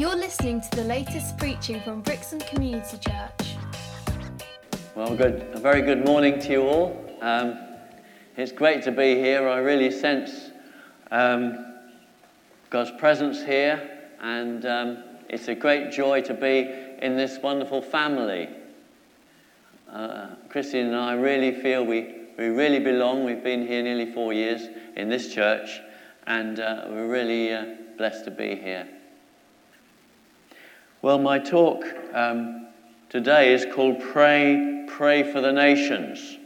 You're listening to the latest preaching from Brixham Community Church. Well, good. A very good morning to you all. Um, it's great to be here. I really sense um, God's presence here, and um, it's a great joy to be in this wonderful family. Uh, Christine and I really feel we, we really belong. We've been here nearly four years in this church, and uh, we're really uh, blessed to be here. Well, my talk um, today is called Pray, Pray for the Nations.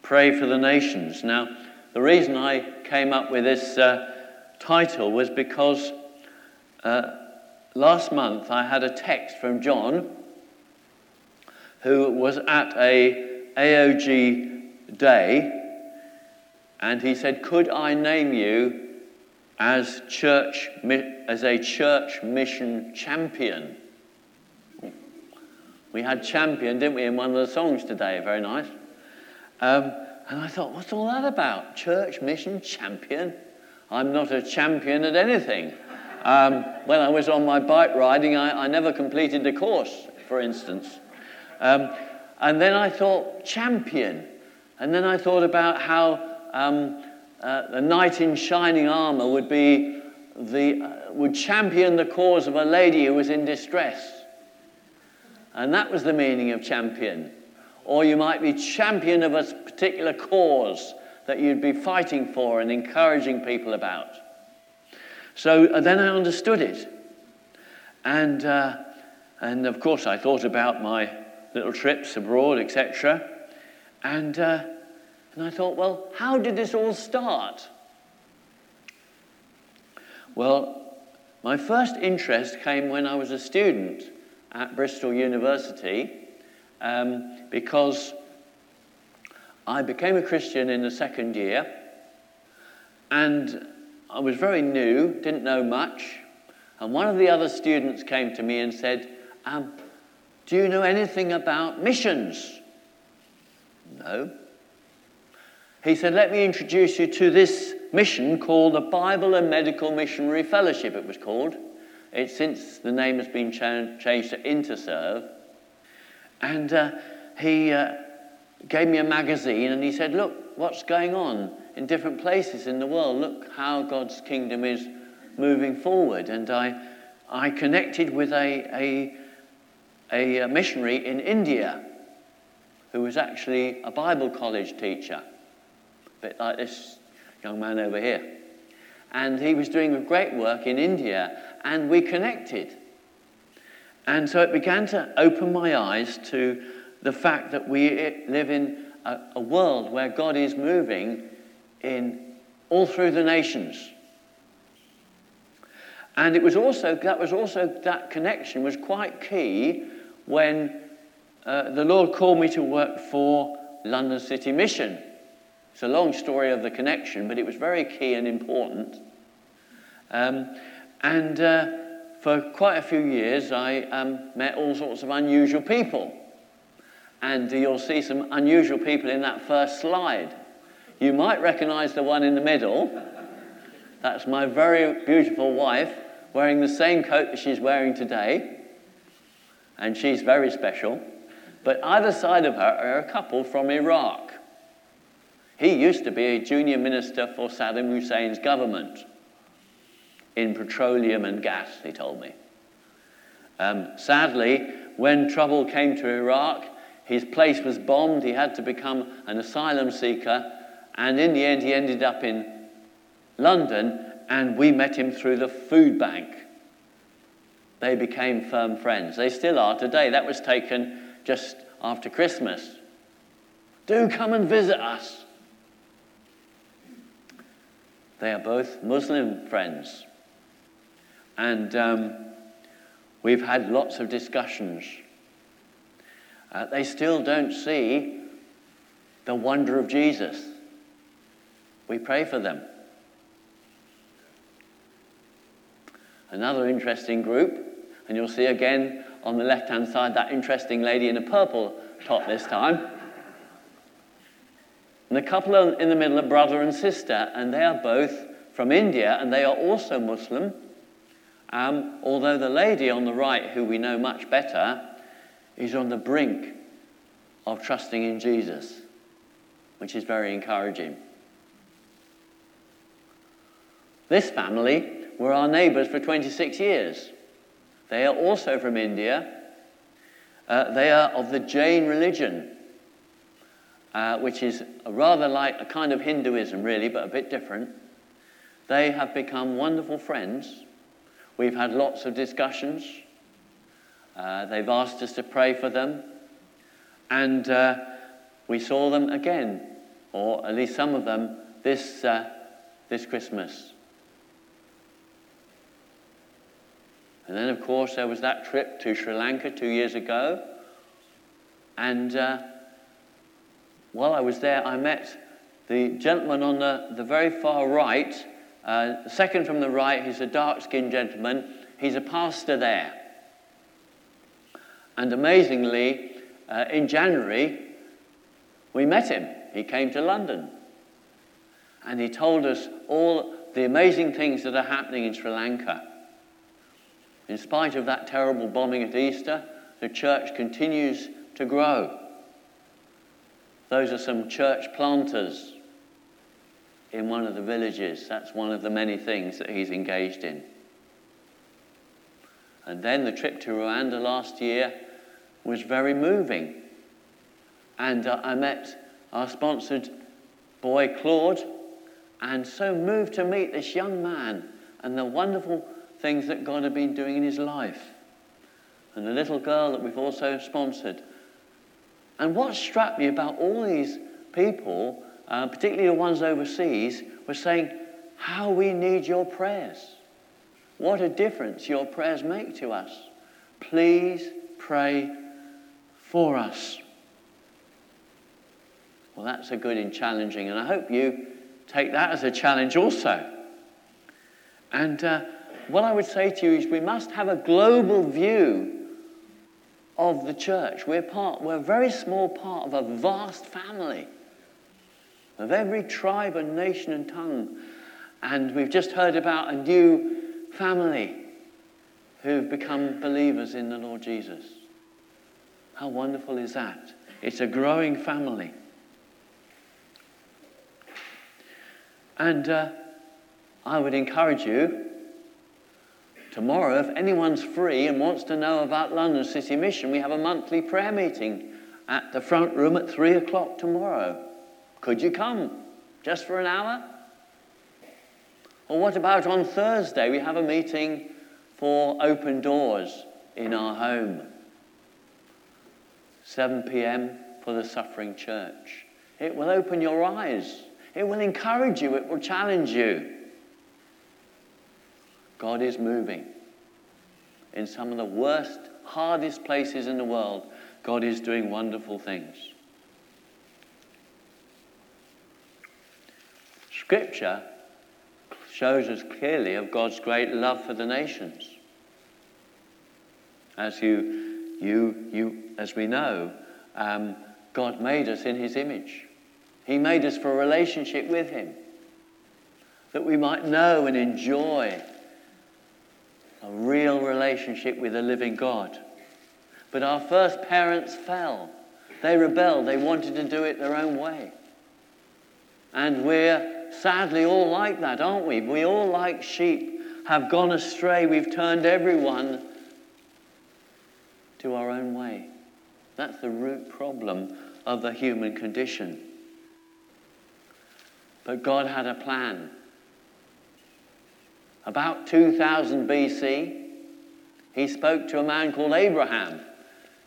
Pray for the Nations. Now, the reason I came up with this uh, title was because uh, last month I had a text from John who was at a AOG day and he said, Could I name you as, church, as a church mission champion? We had champion, didn't we, in one of the songs today? Very nice. Um, and I thought, what's all that about? Church mission champion? I'm not a champion at anything. Um, when I was on my bike riding, I, I never completed the course, for instance. Um, and then I thought, champion. And then I thought about how um, uh, the knight in shining armor would be the, uh, would champion the cause of a lady who was in distress. And that was the meaning of champion. Or you might be champion of a particular cause that you'd be fighting for and encouraging people about. So uh, then I understood it. And, uh, and of course, I thought about my little trips abroad, etc. And, uh, and I thought, well, how did this all start? Well, my first interest came when I was a student at Bristol University um, because I became a Christian in the second year, and I was very new, didn't know much. And one of the other students came to me and said, um, Do you know anything about missions? No. He said, Let me introduce you to this mission called the Bible and Medical Missionary Fellowship, it was called. It's since the name has been changed to Interserve. And uh, he. Uh, gave me a magazine and he said, Look, what's going on in different places in the world. Look how God's kingdom is moving forward. And I, I connected with a, a, a missionary in India who was actually a Bible college teacher, a bit like this young man over here. And he was doing a great work in India, and we connected. And so it began to open my eyes to the fact that we live in a, a world where God is moving in all through the nations. And it was also, that was also, that connection was quite key when uh, the Lord called me to work for London City Mission. It's a long story of the connection, but it was very key and important. Um, and uh, for quite a few years, I um, met all sorts of unusual people. And you'll see some unusual people in that first slide. You might recognize the one in the middle. That's my very beautiful wife wearing the same coat that she's wearing today. And she's very special. But either side of her are a couple from Iraq. He used to be a junior minister for Saddam Hussein's government in petroleum and gas, he told me. Um, sadly, when trouble came to Iraq, his place was bombed. He had to become an asylum seeker. And in the end, he ended up in London, and we met him through the food bank. They became firm friends. They still are today. That was taken just after Christmas. Do come and visit us. They are both Muslim friends. And um, we've had lots of discussions uh, they still don't see the wonder of Jesus. We pray for them. Another interesting group, and you'll see again on the left hand side that interesting lady in a purple top this time. And the couple in the middle are brother and sister, and they are both from India, and they are also Muslim. Um, although the lady on the right, who we know much better, is on the brink of trusting in Jesus, which is very encouraging. This family were our neighbours for 26 years. They are also from India. Uh, they are of the Jain religion, uh, which is rather like a kind of Hinduism, really, but a bit different. They have become wonderful friends. We've had lots of discussions. Uh, they've asked us to pray for them. And uh, we saw them again, or at least some of them, this, uh, this Christmas. And then, of course, there was that trip to Sri Lanka two years ago. And uh, while I was there, I met the gentleman on the, the very far right, uh, second from the right. He's a dark skinned gentleman. He's a pastor there. And amazingly, uh, in January, we met him. He came to London. And he told us all the amazing things that are happening in Sri Lanka. In spite of that terrible bombing at Easter, the church continues to grow. Those are some church planters in one of the villages. That's one of the many things that he's engaged in. And then the trip to Rwanda last year was very moving. And uh, I met our sponsored boy Claude, and so moved to meet this young man and the wonderful things that God had been doing in his life. And the little girl that we've also sponsored. And what struck me about all these people, uh, particularly the ones overseas, was saying, How we need your prayers. What a difference your prayers make to us. Please pray for us. Well, that's a good and challenging, and I hope you take that as a challenge also. And uh, what I would say to you is we must have a global view of the church. We're part, we're a very small part of a vast family of every tribe and nation and tongue. And we've just heard about a new family who've become believers in the Lord Jesus. How wonderful is that? It's a growing family. And uh, I would encourage you Tomorrow, if anyone's free and wants to know about London City Mission, we have a monthly prayer meeting at the front room at three o'clock tomorrow. Could you come just for an hour? Or what about on Thursday? We have a meeting for open doors in our home. 7 p.m. for the suffering church. It will open your eyes, it will encourage you, it will challenge you. God is moving. In some of the worst, hardest places in the world, God is doing wonderful things. Scripture shows us clearly of God's great love for the nations. As you, you, you, as we know, um, God made us in His image. He made us for a relationship with Him, that we might know and enjoy a real relationship with a living God. But our first parents fell. They rebelled. They wanted to do it their own way. And we're sadly all like that, aren't we? We all, like sheep, have gone astray. We've turned everyone to our own way. That's the root problem of the human condition. But God had a plan. About 2000 BC, he spoke to a man called Abraham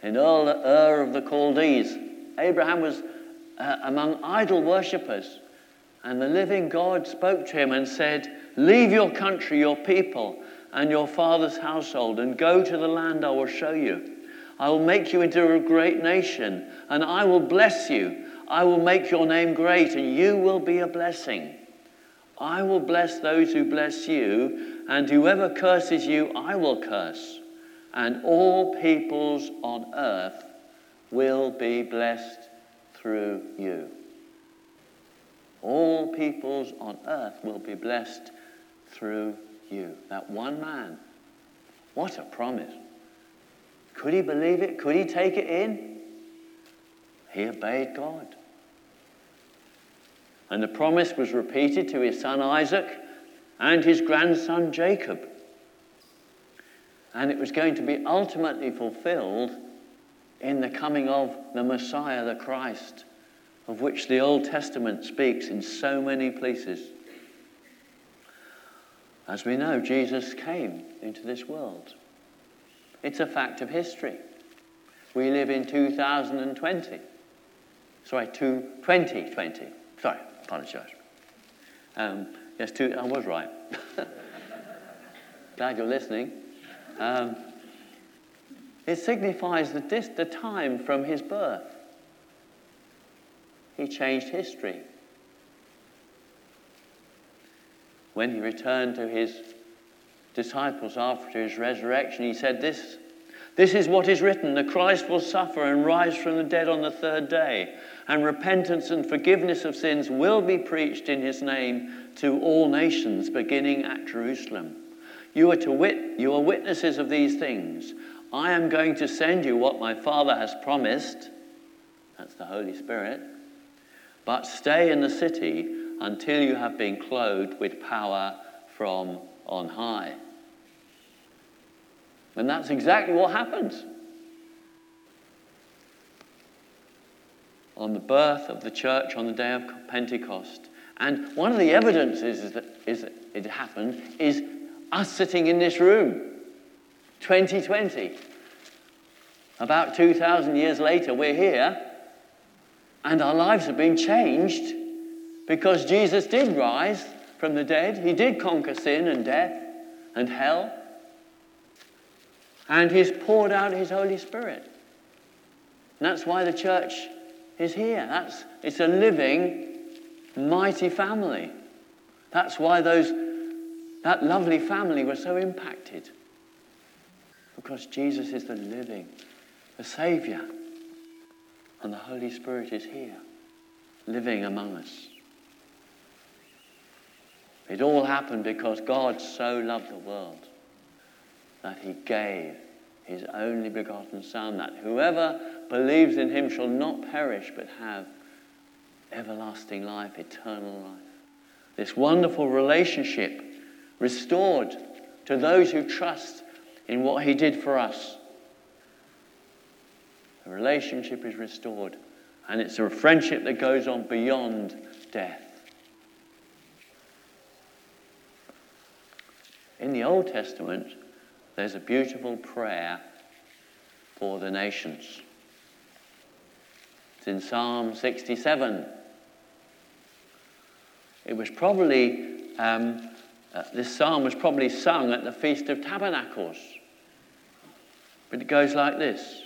in Ur of the Chaldees. Abraham was uh, among idol worshippers, and the living God spoke to him and said, Leave your country, your people, and your father's household, and go to the land I will show you. I will make you into a great nation, and I will bless you. I will make your name great, and you will be a blessing. I will bless those who bless you, and whoever curses you, I will curse. And all peoples on earth will be blessed through you. All peoples on earth will be blessed through you. That one man What a promise. Could he believe it? Could he take it in? He obeyed God. And the promise was repeated to his son Isaac and his grandson Jacob. And it was going to be ultimately fulfilled in the coming of the Messiah, the Christ, of which the Old Testament speaks in so many places. As we know, Jesus came into this world. It's a fact of history. We live in 2020. Sorry, 2020. Sorry, apologize. Um, yes, two, I was right. Glad you're listening. Um, it signifies the, dis- the time from his birth. He changed history. When he returned to his disciples after his resurrection, he said, This, this is what is written the Christ will suffer and rise from the dead on the third day, and repentance and forgiveness of sins will be preached in his name to all nations, beginning at Jerusalem. You are, to wit- you are witnesses of these things. I am going to send you what my Father has promised. That's the Holy Spirit. But stay in the city until you have been clothed with power from on high. And that's exactly what happens. On the birth of the church on the day of Pentecost. And one of the evidences is that, is that it happened is us sitting in this room. 2020. About 2,000 years later, we're here, and our lives have been changed because Jesus did rise from the dead. He did conquer sin and death and hell. And He's poured out His Holy Spirit. And that's why the church is here. That's, it's a living, mighty family. That's why those, that lovely family was so impacted. Because Jesus is the living, the Saviour. And the Holy Spirit is here, living among us. It all happened because God so loved the world that he gave his only begotten Son, that whoever believes in him shall not perish but have everlasting life, eternal life. This wonderful relationship restored to those who trust in what he did for us. The relationship is restored, and it's a friendship that goes on beyond death. In the Old Testament, there's a beautiful prayer for the nations. It's in Psalm 67. It was probably, um, uh, this psalm was probably sung at the Feast of Tabernacles. But it goes like this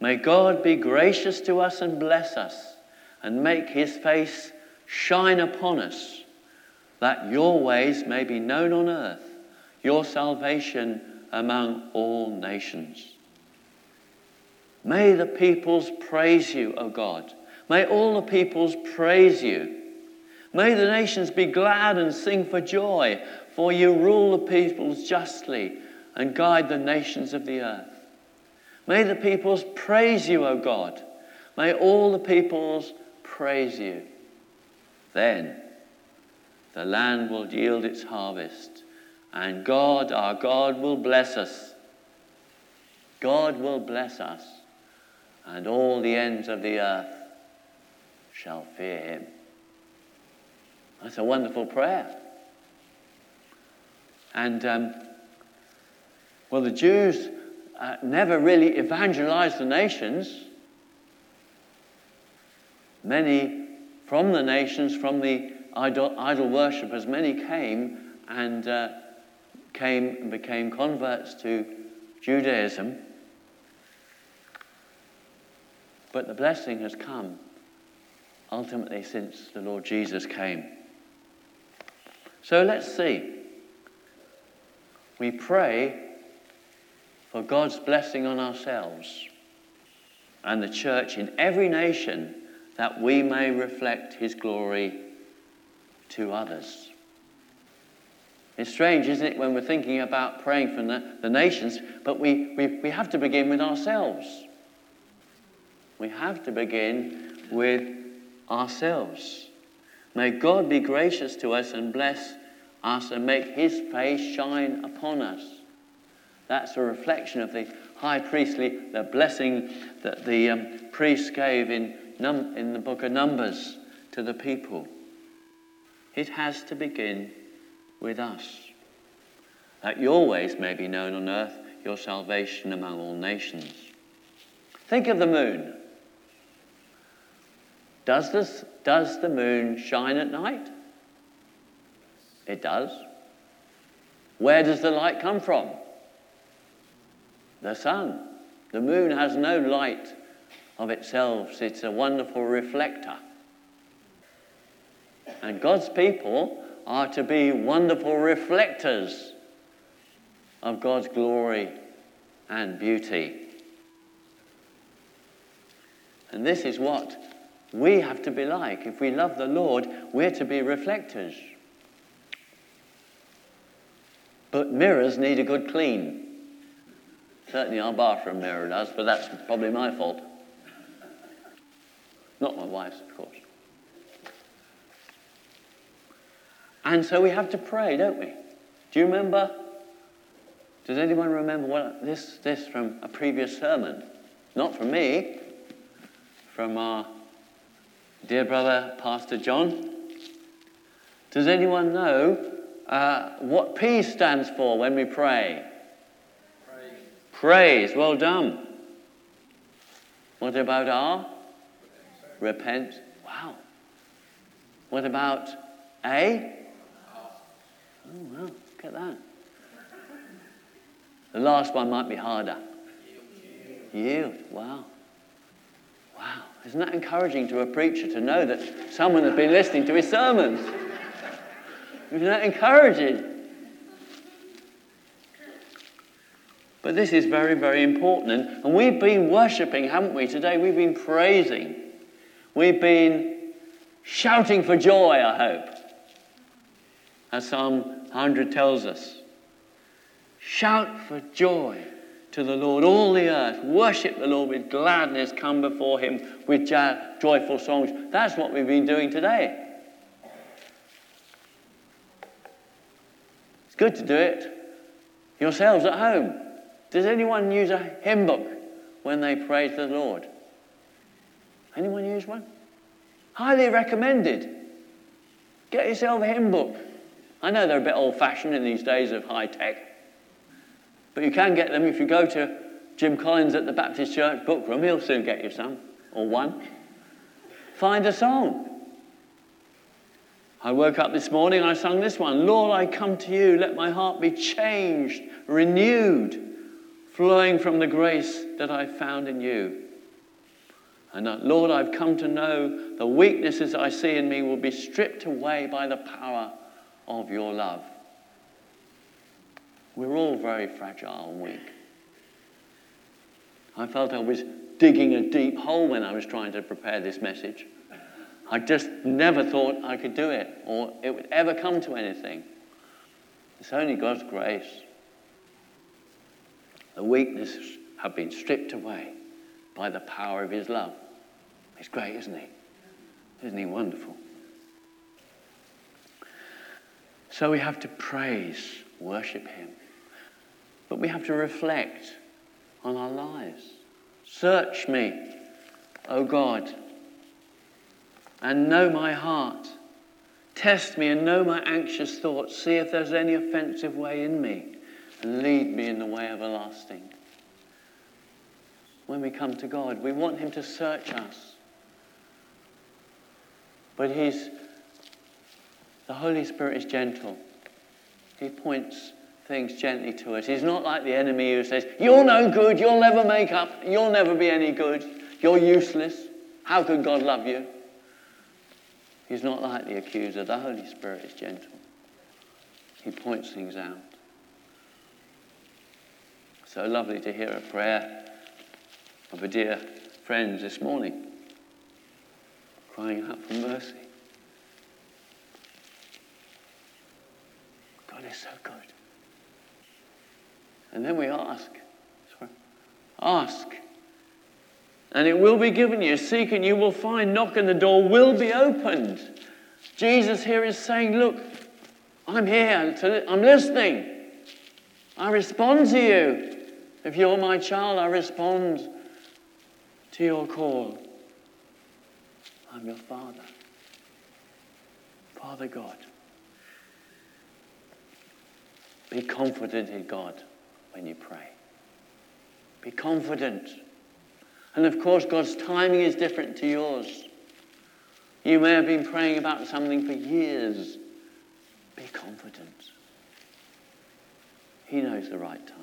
May God be gracious to us and bless us, and make his face shine upon us, that your ways may be known on earth your salvation among all nations. May the peoples praise you, O God. May all the peoples praise you. May the nations be glad and sing for joy, for you rule the peoples justly and guide the nations of the earth. May the peoples praise you, O God. May all the peoples praise you. Then the land will yield its harvest and God, our God, will bless us. God will bless us, and all the ends of the earth shall fear him. That's a wonderful prayer. And, um, well, the Jews uh, never really evangelized the nations. Many from the nations, from the idol, idol worshippers, many came and uh, came and became converts to Judaism. But the blessing has come ultimately since the Lord Jesus came. So let's see. We pray for God's blessing on ourselves and the church in every nation that we may reflect his glory to others. It's strange, isn't it, when we're thinking about praying for the, the nations, but we, we, we have to begin with ourselves. We have to begin with ourselves. May God be gracious to us and bless us and make his face shine upon us. That's a reflection of the high priestly, the blessing that the um, priest gave in, num- in the book of Numbers to the people. It has to begin with us. That your ways may be known on earth, your salvation among all nations. Think of the moon. Does, this, does the moon shine at night? It does. Where does the light come from? The sun. The moon has no light of itself, it's a wonderful reflector. And God's people are to be wonderful reflectors of God's glory and beauty. And this is what we have to be like. If we love the Lord, we're to be reflectors. But mirrors need a good clean. Certainly our bathroom mirror does, but that's probably my fault. Not my wife's, of course. And so we have to pray, don't we? Do you remember? Does anyone remember what this this from a previous sermon? Not from me, from our dear brother Pastor John. Does anyone know uh, what P stands for when we pray? Praise. Praise. Well done. What about R? Repent. Repent. Wow. What about A? Oh, well, look at that. The last one might be harder. Yield. Wow. Wow. Isn't that encouraging to a preacher to know that someone has been listening to his sermons? Isn't that encouraging? But this is very, very important. And we've been worshipping, haven't we? Today we've been praising. We've been shouting for joy, I hope. As Psalm 100 tells us. Shout for joy to the Lord, all the earth. Worship the Lord with gladness. Come before him with joyful songs. That's what we've been doing today. It's good to do it yourselves at home. Does anyone use a hymn book when they praise the Lord? Anyone use one? Highly recommended. Get yourself a hymn book. I know they're a bit old fashioned in these days of high tech, but you can get them if you go to Jim Collins at the Baptist Church book room. He'll soon get you some, or one. Find a song. I woke up this morning I sung this one Lord, I come to you, let my heart be changed, renewed, flowing from the grace that I found in you. And that, Lord, I've come to know the weaknesses I see in me will be stripped away by the power of your love. We're all very fragile and weak. I felt I was digging a deep hole when I was trying to prepare this message. I just never thought I could do it or it would ever come to anything. It's only God's grace. The weaknesses have been stripped away by the power of His love. He's great, isn't He? Isn't He wonderful? So we have to praise, worship Him. But we have to reflect on our lives. Search me, O God, and know my heart. Test me and know my anxious thoughts. See if there's any offensive way in me, and lead me in the way everlasting. When we come to God, we want Him to search us. But He's the Holy Spirit is gentle. He points things gently to us. He's not like the enemy who says, You're no good, you'll never make up, you'll never be any good, you're useless. How could God love you? He's not like the accuser. The Holy Spirit is gentle. He points things out. So lovely to hear a prayer of a dear friend this morning crying out for mercy. God is so And then we ask. Ask. And it will be given you. Seek and you will find. Knock and the door will be opened. Jesus here is saying, Look, I'm here. I'm listening. I respond to you. If you're my child, I respond to your call. I'm your Father. Father God. Be confident in God when you pray. Be confident. And of course, God's timing is different to yours. You may have been praying about something for years. Be confident. He knows the right time.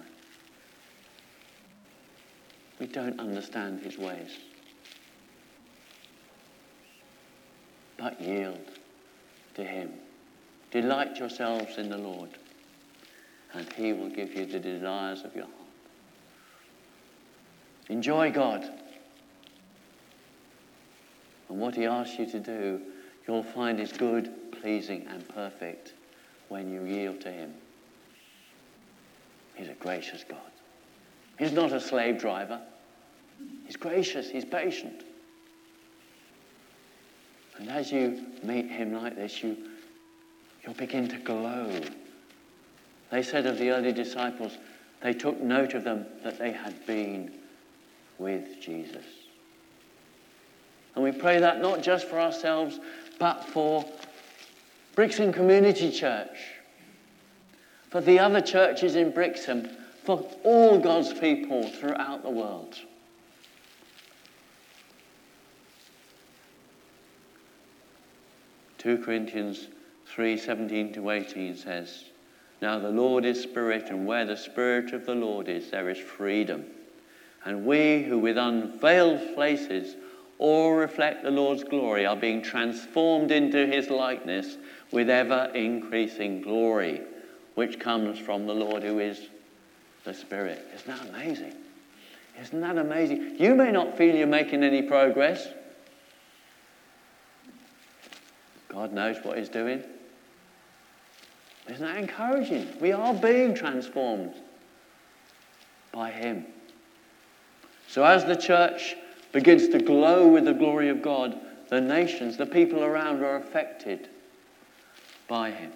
We don't understand his ways. But yield to him. Delight yourselves in the Lord, and he will give you the desires of your heart. Enjoy God. And what he asks you to do, you'll find is good, pleasing, and perfect when you yield to him. He's a gracious God. He's not a slave driver. He's gracious, he's patient. And as you meet him like this, you, you'll begin to glow. They said of the early disciples, they took note of them that they had been with Jesus. And we pray that not just for ourselves, but for Brixham Community Church, for the other churches in Brixham, for all God's people throughout the world. Two Corinthians three seventeen to eighteen says, Now the Lord is Spirit, and where the Spirit of the Lord is, there is freedom. And we who with unveiled faces all reflect the Lord's glory are being transformed into his likeness with ever increasing glory, which comes from the Lord who is the Spirit. Isn't that amazing? Isn't that amazing? You may not feel you're making any progress. God knows what He's doing. Isn't that encouraging? We are being transformed by Him. So, as the church begins to glow with the glory of God, the nations, the people around are affected by Him.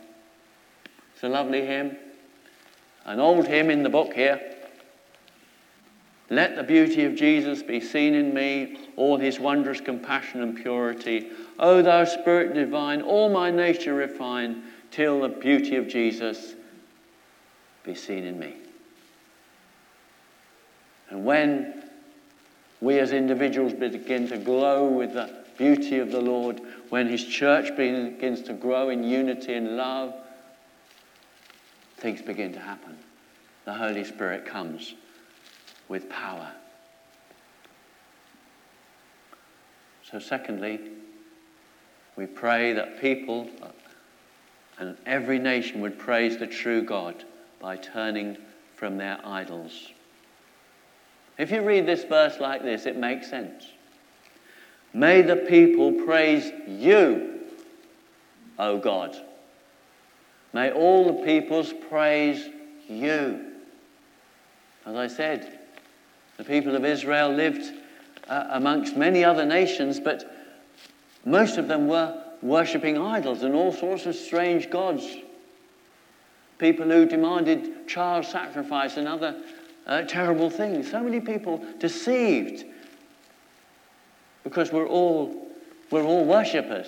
It's a lovely hymn, an old hymn in the book here. Let the beauty of Jesus be seen in me, all his wondrous compassion and purity. O thou Spirit divine, all my nature refine, till the beauty of Jesus be seen in me. And when we as individuals begin to glow with the beauty of the Lord, when His church begins to grow in unity and love, things begin to happen. The Holy Spirit comes with power. So, secondly, we pray that people and every nation would praise the true God by turning from their idols. If you read this verse like this, it makes sense. May the people praise you, O God. May all the peoples praise you. As I said, the people of Israel lived uh, amongst many other nations, but most of them were worshipping idols and all sorts of strange gods. People who demanded child sacrifice and other uh, terrible things. So many people deceived because we're all, we're all worshippers.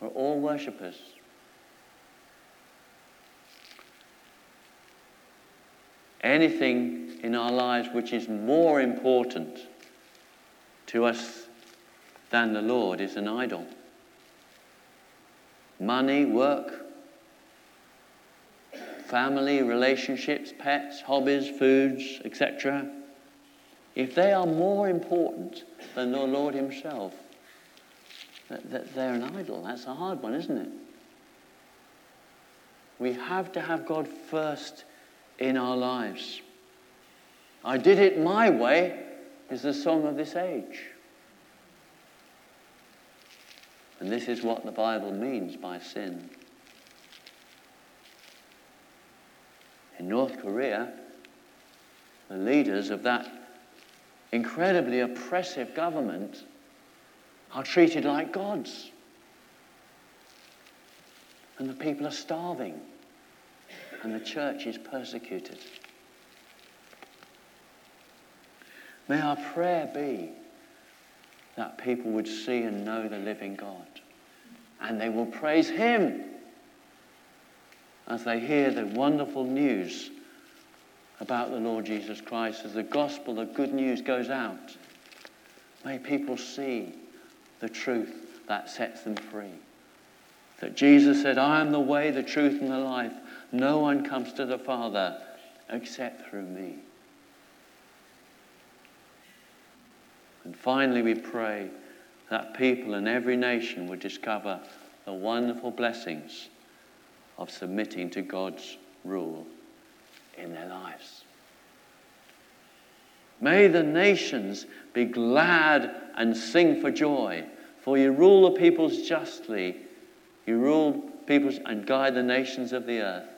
We're all worshippers. Anything in our lives which is more important to us than the Lord is an idol. Money, work, family, relationships, pets, hobbies, foods, etc., if they are more important than the Lord Himself, they're an idol. That's a hard one, isn't it? We have to have God first in our lives. I did it my way is the song of this age. And this is what the Bible means by sin. In North Korea, the leaders of that incredibly oppressive government are treated like gods. And the people are starving. And the church is persecuted. May our prayer be that people would see and know the living God. And they will praise Him as they hear the wonderful news about the Lord Jesus Christ, as the gospel, the good news goes out. May people see the truth that sets them free. That Jesus said, I am the way, the truth, and the life. No one comes to the Father except through me. And finally, we pray that people in every nation would discover the wonderful blessings of submitting to God's rule in their lives. May the nations be glad and sing for joy, for you rule the peoples justly. You rule peoples and guide the nations of the earth.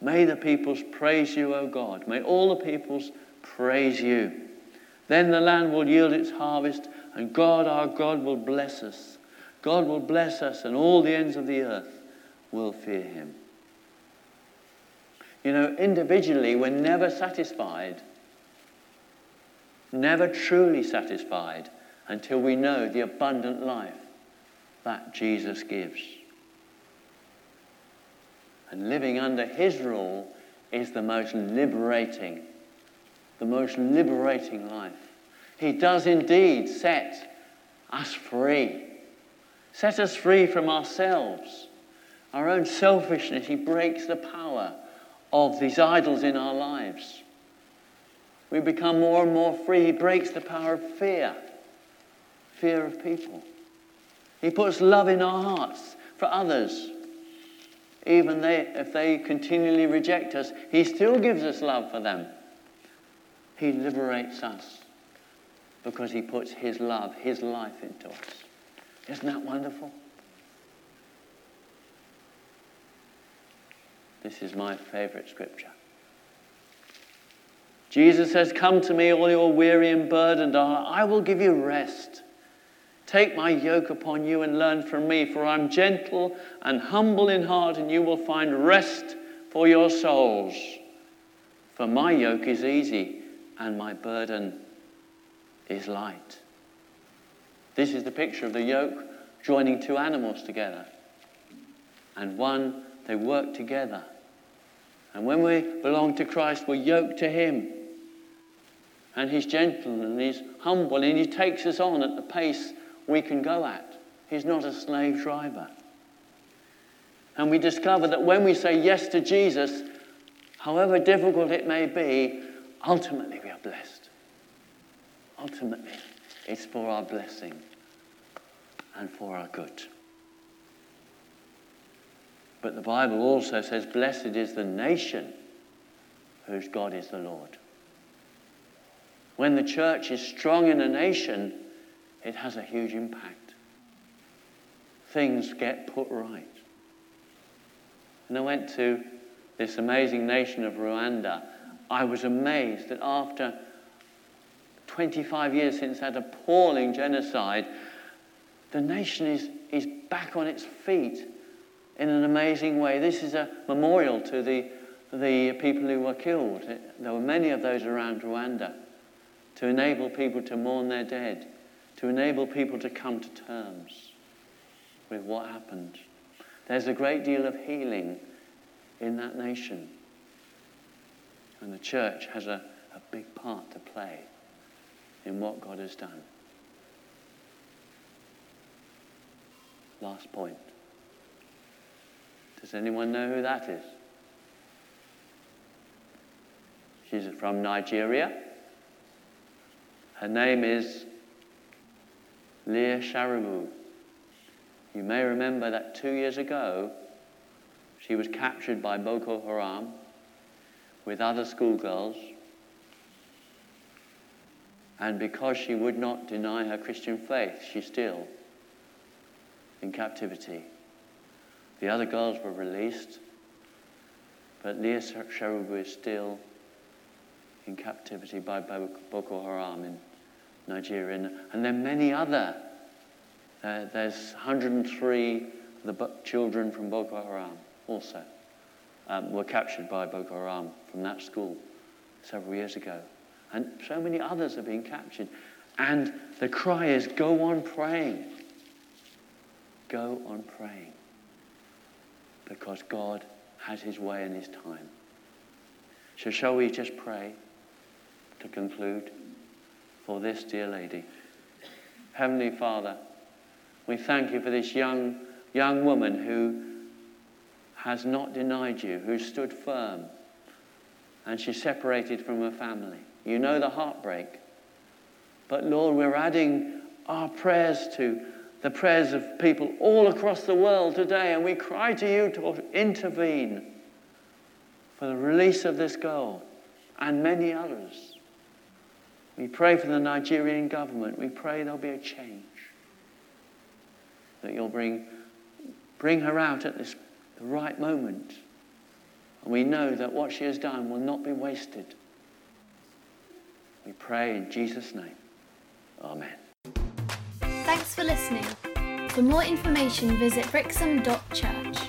May the peoples praise you, O God. May all the peoples praise you. Then the land will yield its harvest, and God, our God, will bless us. God will bless us, and all the ends of the earth will fear him. You know, individually, we're never satisfied, never truly satisfied until we know the abundant life that Jesus gives. And living under his rule is the most liberating, the most liberating life. He does indeed set us free, set us free from ourselves, our own selfishness. He breaks the power of these idols in our lives. We become more and more free. He breaks the power of fear, fear of people. He puts love in our hearts for others. Even they, if they continually reject us, He still gives us love for them. He liberates us because He puts His love, His life into us. Isn't that wonderful? This is my favorite scripture. Jesus says, Come to me, all your weary and burdened are, I will give you rest. Take my yoke upon you and learn from me, for I'm gentle and humble in heart, and you will find rest for your souls. For my yoke is easy and my burden is light. This is the picture of the yoke joining two animals together. And one, they work together and when we belong to Christ, we're yoked to Him. And He's gentle and He's humble and He takes us on at the pace we can go at. He's not a slave driver. And we discover that when we say yes to Jesus, however difficult it may be, ultimately we are blessed. Ultimately, it's for our blessing and for our good. But the Bible also says, Blessed is the nation whose God is the Lord. When the church is strong in a nation, it has a huge impact. Things get put right. And I went to this amazing nation of Rwanda. I was amazed that after 25 years since that appalling genocide, the nation is, is back on its feet in an amazing way. This is a memorial to the, the people who were killed. There were many of those around Rwanda to enable people to mourn their dead, to enable people to come to terms with what happened. There's a great deal of healing in that nation. And the church has a, a big part to play in what God has done. Last point. Does anyone know who that is? She's from Nigeria. Her name is Leah Sharibu. You may remember that two years ago, she was captured by Boko Haram with other schoolgirls. And because she would not deny her Christian faith, she's still in captivity. The other girls were released, But Leah Sharibu is still in captivity by Boko Haram in Nigeria. And then many other. Uh, there's 103 of the children from Boko Haram also um, were captured by Boko Haram from that school several years ago. And so many others are being captured. And the cry is go on praying. Go on praying. Because God has his way and his time. So, shall we just pray to conclude for this dear lady? Heavenly Father, we thank you for this young, young woman who has not denied you, who stood firm, and she's separated from her family. You know the heartbreak. But Lord, we're adding our prayers to the prayers of people all across the world today, and we cry to you to intervene for the release of this girl and many others. We pray for the Nigerian government. We pray there'll be a change. That you'll bring, bring her out at this right moment. And we know that what she has done will not be wasted. We pray in Jesus' name. Amen. Thanks for listening. For more information, visit brixham.church.